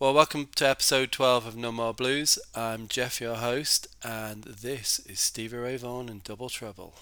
Well, welcome to episode 12 of No More Blues. I'm Jeff, your host, and this is Stevie Ray Vaughan and Double Trouble.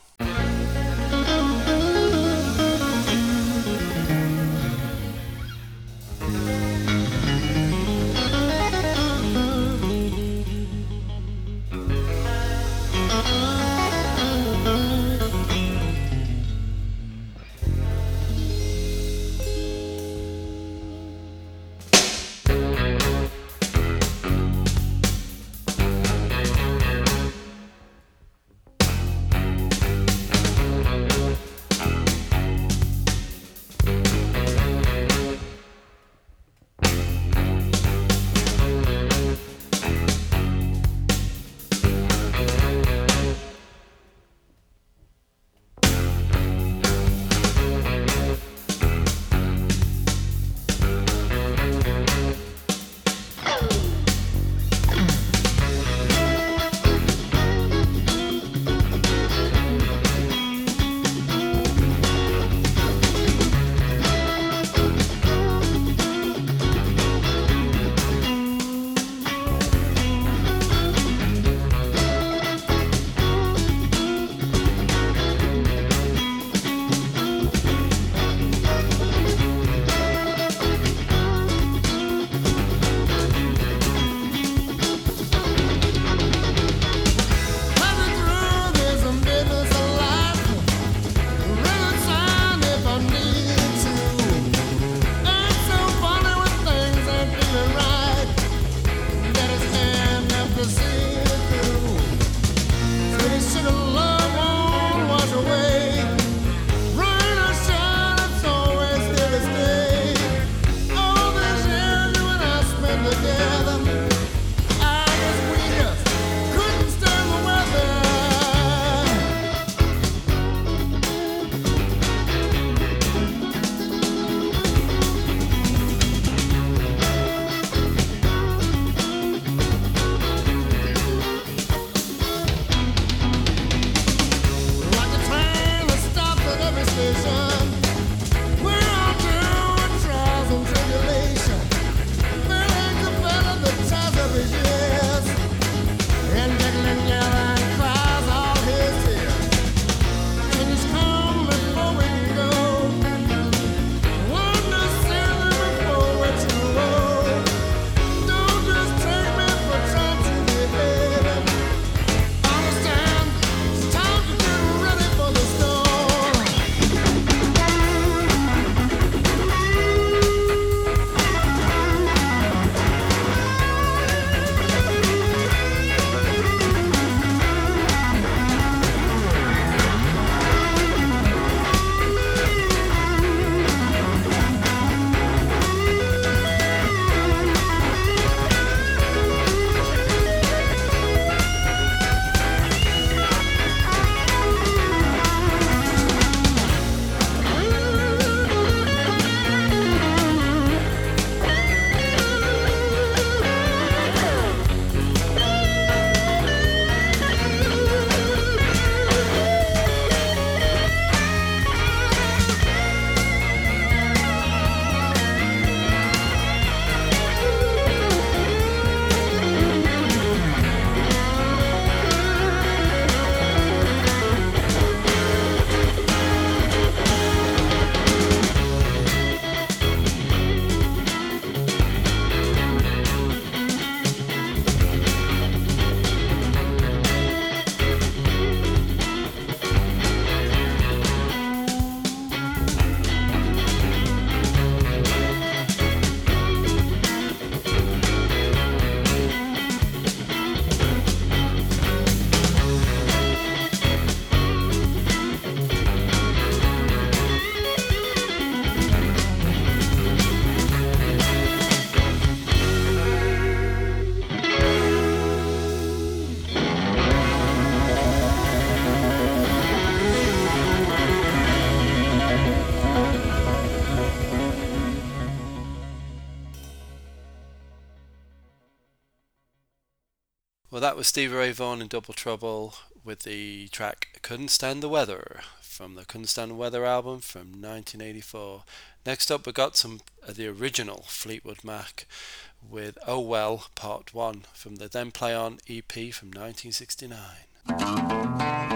That was Stevie Ray Vaughan in Double Trouble with the track Couldn't Stand the Weather from the Couldn't Stand the Weather album from 1984. Next up, we got some of the original Fleetwood Mac with Oh Well Part 1 from the Then Play On EP from 1969.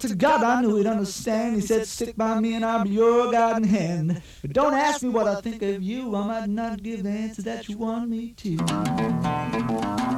To God, I knew he'd understand. He said, stick by me and I'll be your guiding hand. But don't ask me what I think of you. I might not give the answer that you want me to.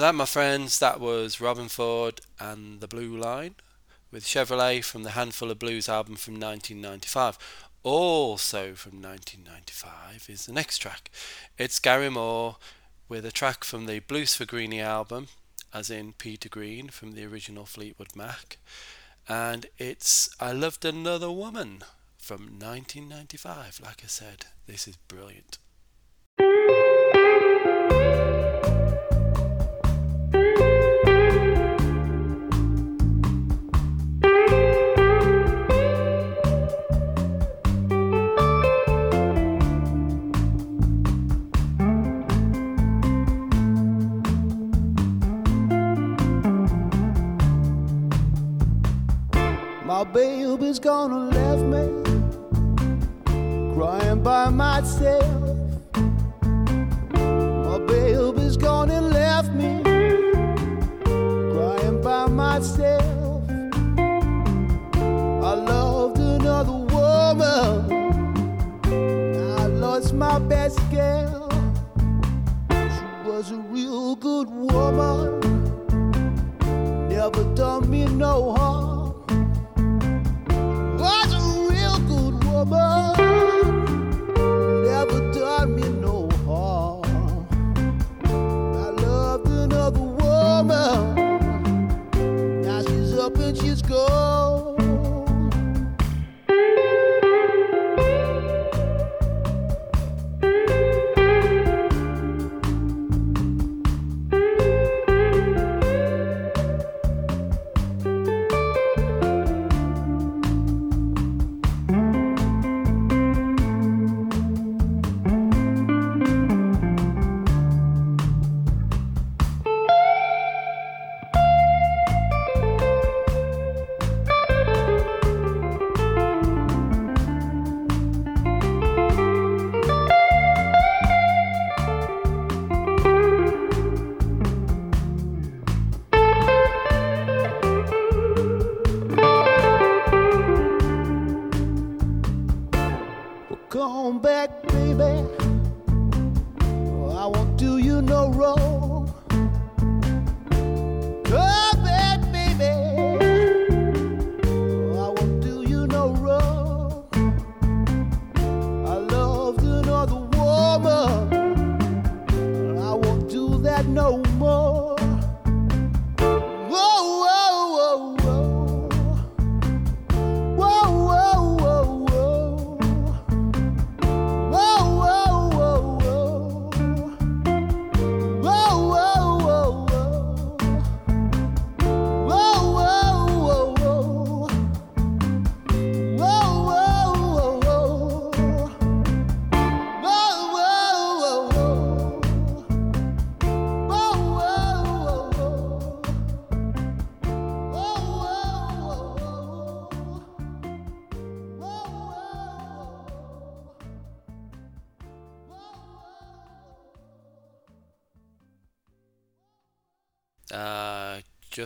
So that, my friends, that was Robben Ford and the Blue Line with Chevrolet from the Handful of Blues album from 1995. Also from 1995 is the next track. It's Gary Moore with a track from the Blues for Greeny album, as in Peter Green from the original Fleetwood Mac. And it's I Loved Another Woman from 1995. Like I said, this is brilliant. My baby's gonna leave me crying by myself. My baby's gonna leave me crying by myself. I loved another woman. I lost my best girl. She was a real good woman. Never done me no harm trouble.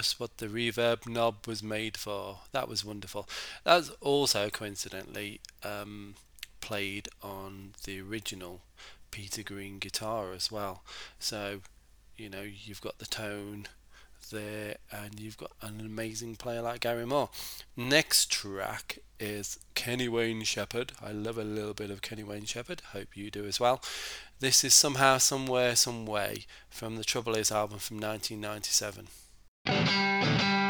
Just what the reverb knob was made for. That was wonderful. That's also coincidentally um, played on the original Peter Green guitar as well. So, you know, you've got the tone there and you've got an amazing player like Gary Moore. Next track is Kenny Wayne Shepherd. I love a little bit of Kenny Wayne Shepherd. Hope you do as well. This is Somehow, Somewhere, Some Way from the Trouble Is album from 1997. Thank you.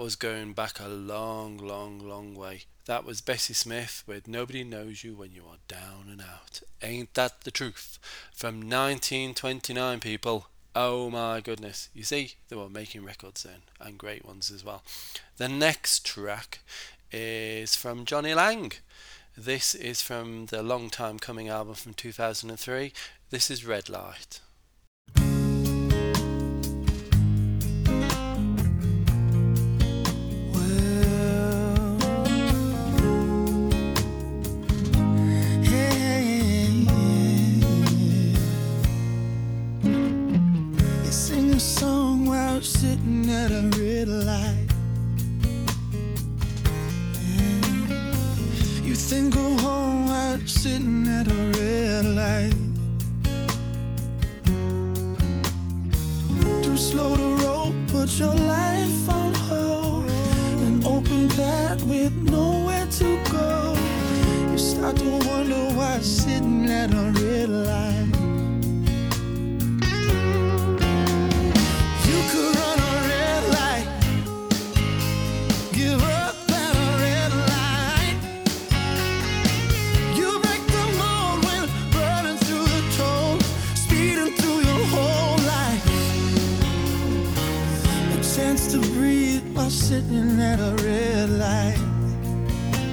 Was going back a long, long, long way. That was Bessie Smith with Nobody Knows You When You Are Down and Out. Ain't that the truth? From 1929, people. Oh my goodness. You see, they were making records then, and great ones as well. The next track is from Jonny Lang. This is from the Long Time Coming album from 2003. This is Red Light. Sitting at a red light. Yeah. You think go home while sitting at a red light. Too slow to roll, put your life on hold. An open path with nowhere to go. You start to sitting at a red light.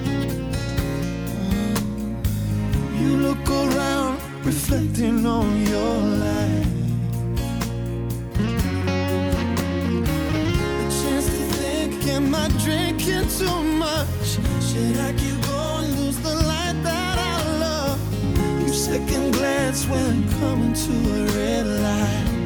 Mm. You look around, reflecting on your life. A chance to think, am I drinking too much? Should I keep going, lose the light that I love? You second glance when coming to a red light.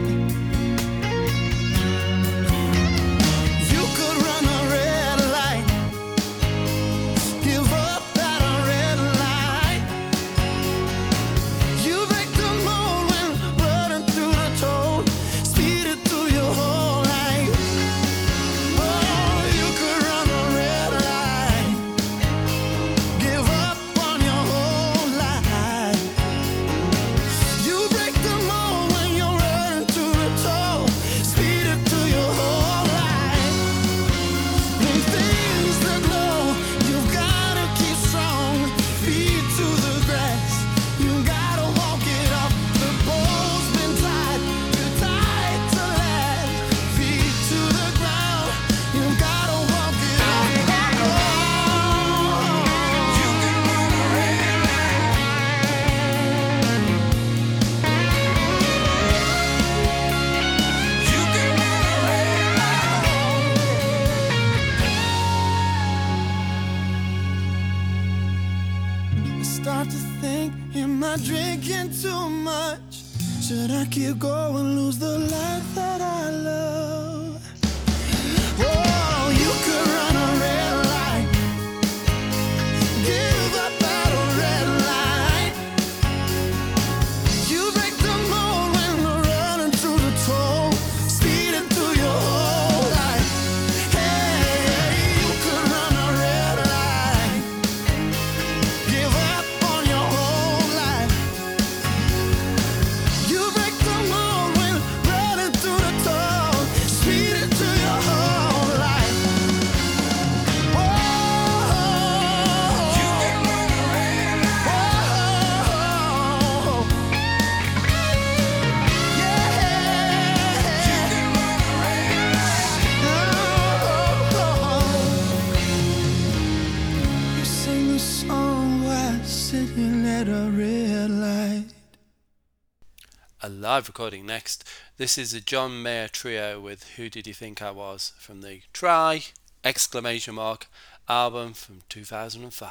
live recording next. This is a John Mayer trio with Who Did You Think I Was from the Try! exclamation mark album from 2005.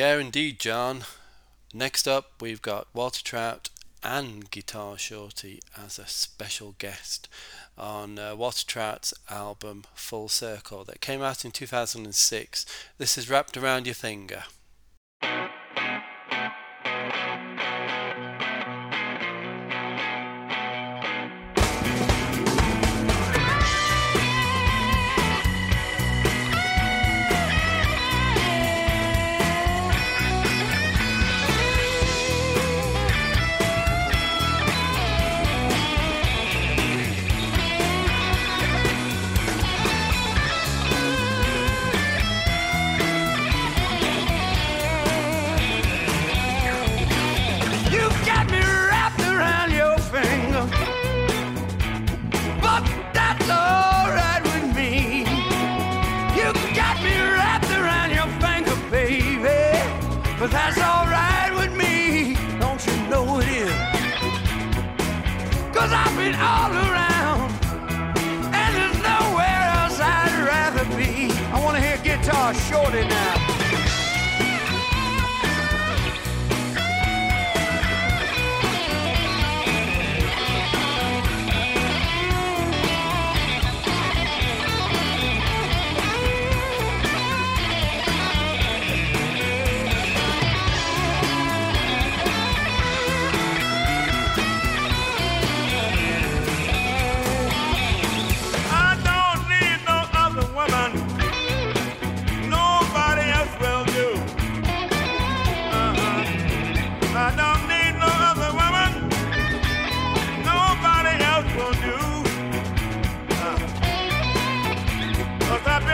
Yeah, indeed, John. Next up, we've got Walter Trout and Guitar Shorty as a special guest on uh, Walter Trout's album Full Circle that came out in 2006. This is Wrapped Around Your Finger. Cause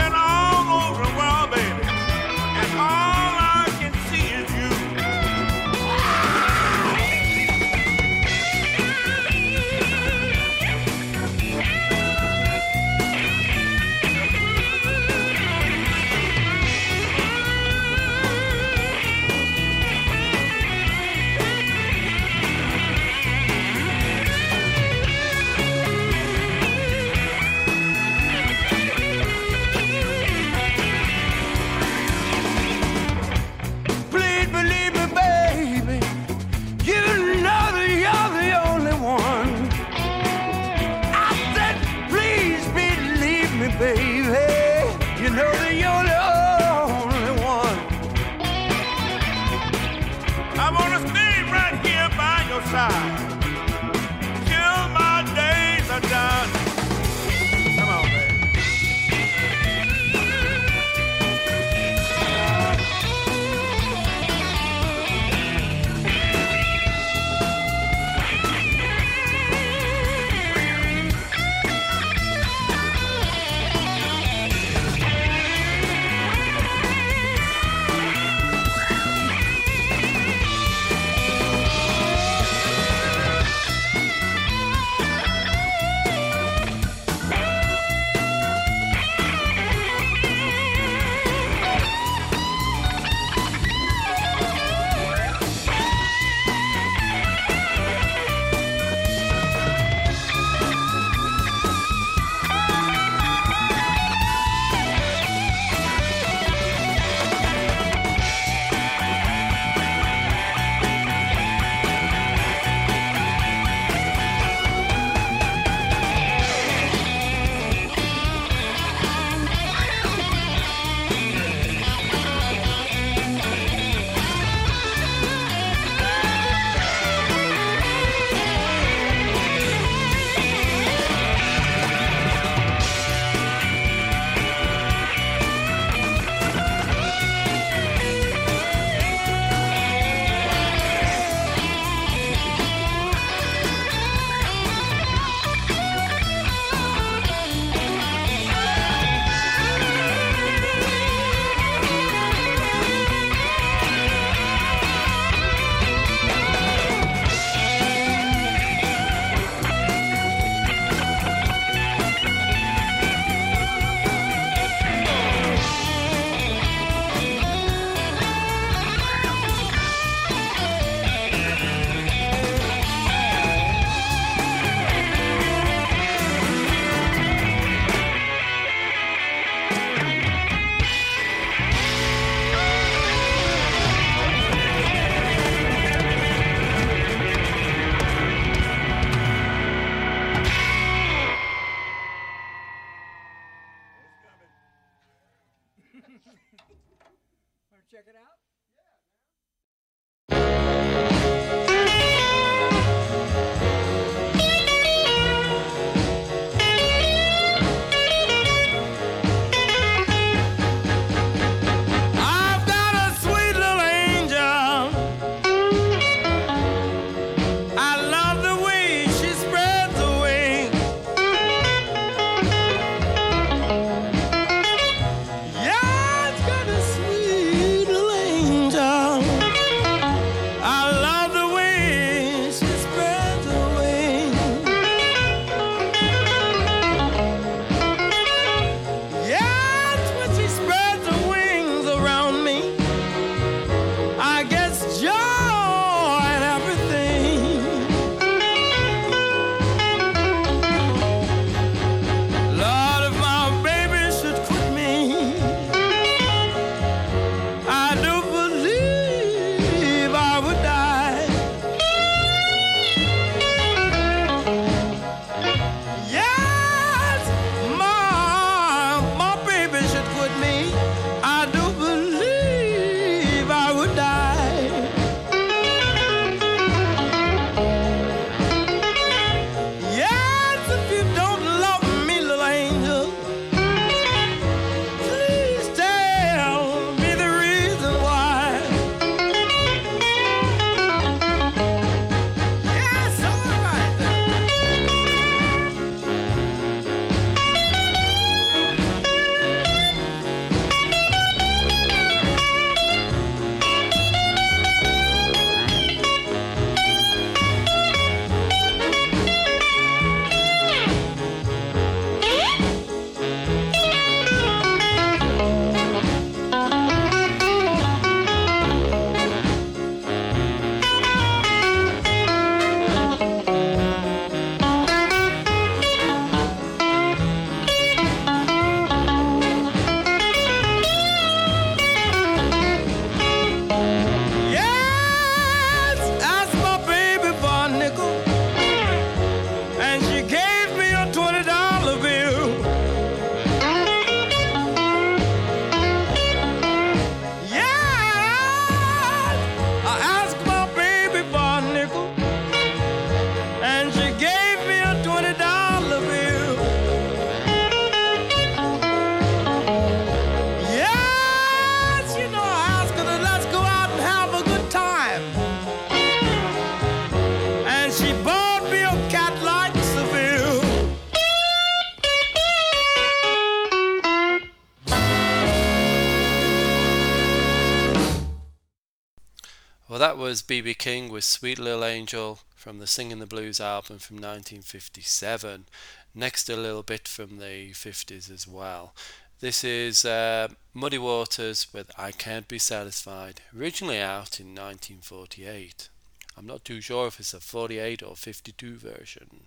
that was B.B. King with Sweet Little Angel from the Singing the Blues album from 1957. Next, a little bit from the 50s as well. This is uh, Muddy Waters with I Can't Be Satisfied, originally out in 1948. I'm not too sure if it's a 48 or 52 version.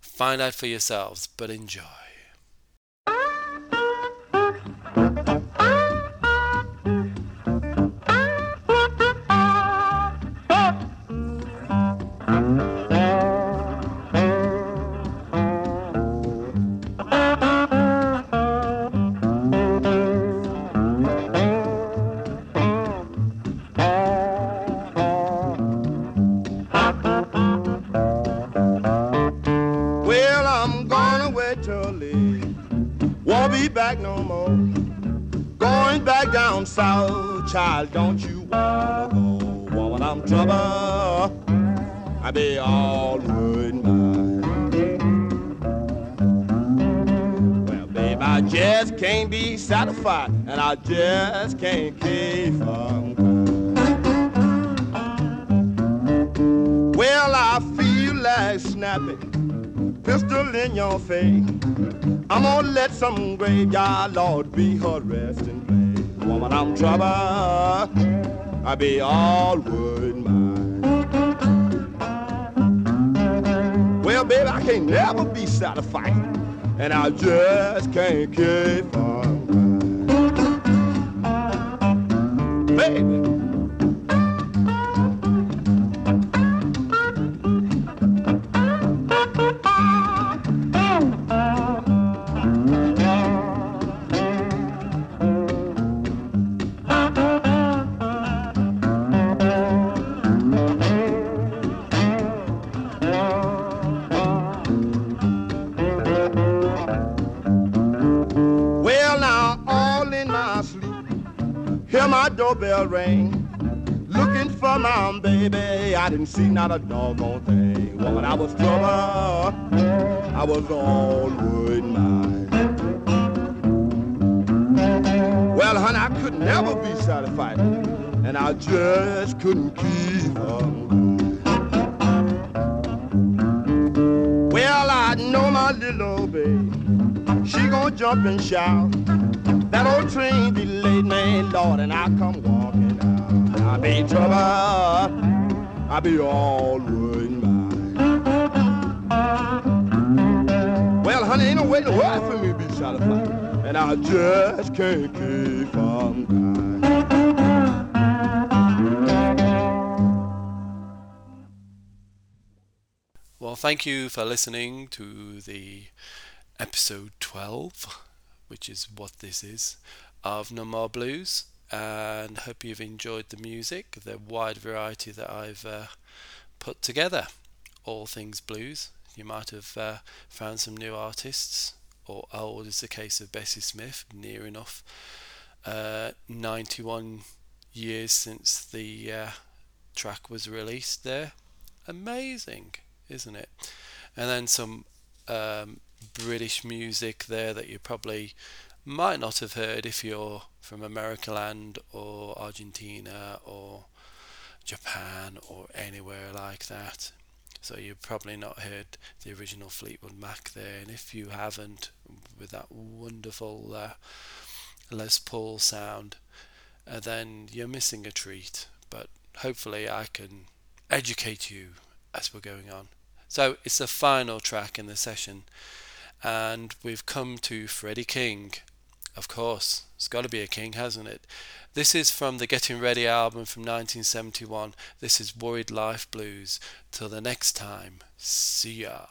Find out for yourselves, but enjoy. Child, don't you wanna go? Woman, I'm trouble. I be all good mine. Well, babe, I just can't be satisfied, and I just can't keep from. Well, I feel like snapping pistol in your face. I'm gonna let some graveyard lord be her resting. Woman, I'm trouble. I be all wood mine. Well, baby, I can't never be satisfied, and I just can't keep on. Baby. Doorbell ring. Looking for my baby, I didn't see not a doggone thing. Woman, I was trouble, I was all wood mine. Well, honey, I could never be satisfied, and I just couldn't keep on. Well, I know my little baby. She gonna jump and shout. That old train delayed me, Lord, and I come be trouble. I be all wood mine. Well, honey, ain't no way the world for me to be satisfied, and I just can't keep from crying. Well, thank you for listening to the episode 12, which is what this is, of No More Blues. And hope you've enjoyed the music, the wide variety that I've uh, put together. All things blues. You might have uh, found some new artists, or old is the case of Bessie Smith, near enough. Uh, 91 years since the uh, track was released there. Amazing, isn't it? And then some um, British music there that you probably might not have heard if you're from America land or Argentina or Japan or anywhere like that. So you've probably not heard the original Fleetwood Mac there, and if you haven't, with that wonderful uh, Les Paul sound, uh, then you're missing a treat. But hopefully, I can educate you as we're going on. So it's the final track in the session, and we've come to Freddie King. Of course, it's got to be a king, hasn't it? This is from the Getting Ready album from 1971. This is Worried Life Blues. Till the next time, see ya.